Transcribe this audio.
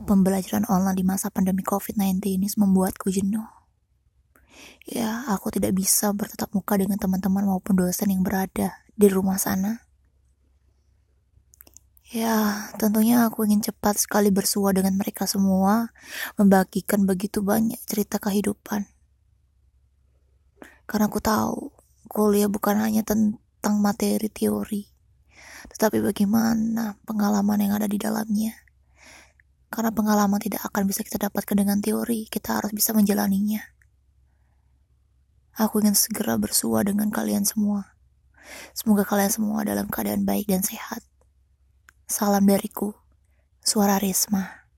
Pembelajaran online di masa pandemi COVID-19 ini membuatku jenuh. Ya, aku tidak bisa bertatap muka dengan teman-teman maupun dosen yang berada di rumah sana. Ya, tentunya aku ingin cepat sekali bersua dengan mereka semua, membagikan begitu banyak cerita kehidupan. Karena aku tahu, kuliah bukan hanya tentang materi teori, tetapi bagaimana pengalaman yang ada di dalamnya. Karena pengalaman tidak akan bisa kita dapatkan dengan teori, kita harus bisa menjalaninya. Aku ingin segera bersua dengan kalian semua. Semoga kalian semua dalam keadaan baik dan sehat. Salam dariku, suara Risma.